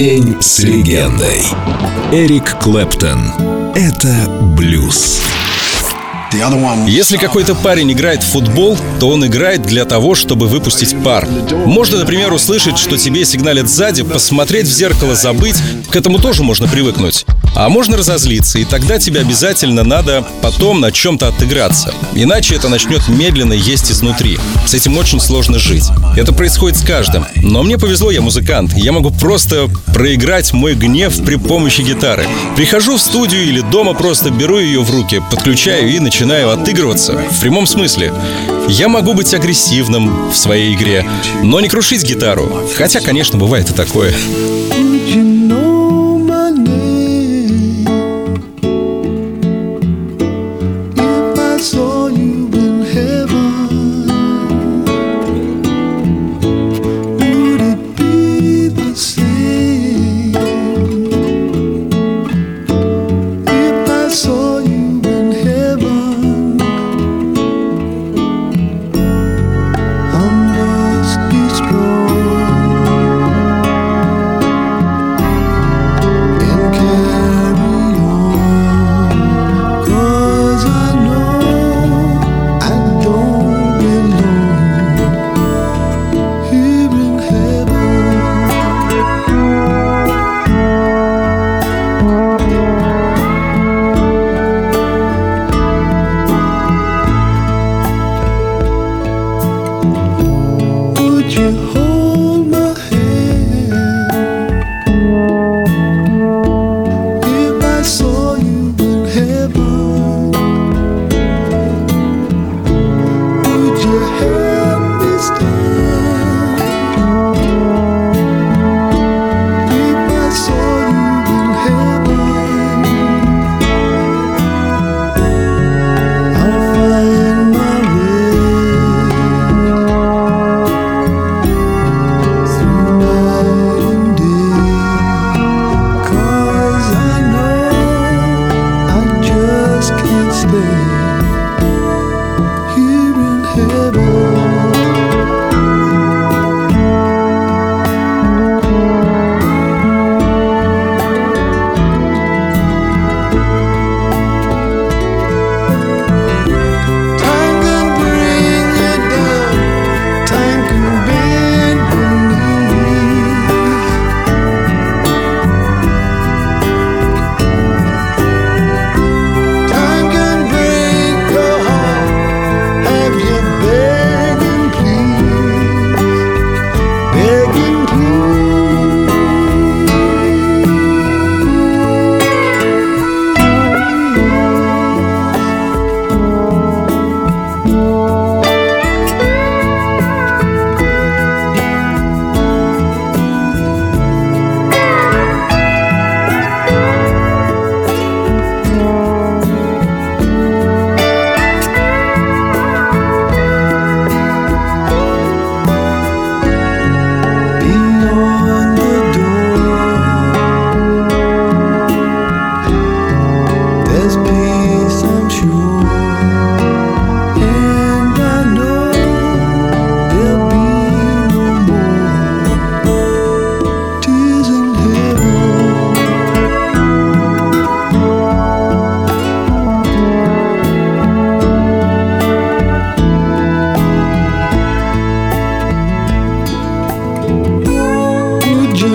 День с легендой. Эрик Клэптон. Это блюз. Если какой-то парень играет в футбол, то он играет для того, чтобы выпустить пар. Можно, например, услышать, что тебе сигналят сзади, посмотреть в зеркало, забыть. К этому тоже можно привыкнуть. А можно разозлиться, и тогда тебе обязательно надо потом на чем-то отыграться. Иначе это начнет медленно есть изнутри. С этим очень сложно жить. Это происходит с каждым. Но мне повезло, я музыкант. Я могу просто проиграть мой гнев при помощи гитары. Прихожу в студию или дома просто беру ее в руки, подключаю и начинаю отыгрываться. В прямом смысле. Я могу быть агрессивным в своей игре, но не крушить гитару. Хотя, конечно, бывает и такое. 之后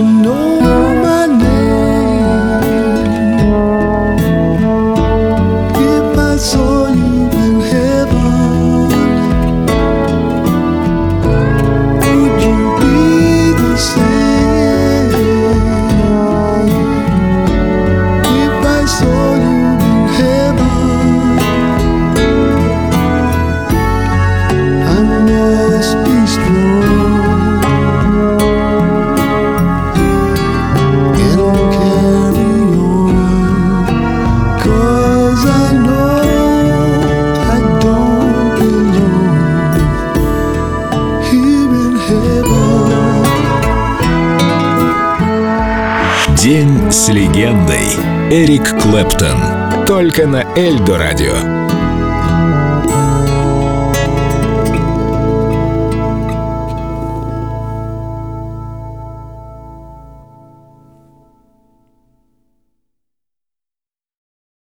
know День с легендой. Эрик Клэптон. Только на Эльдо радио.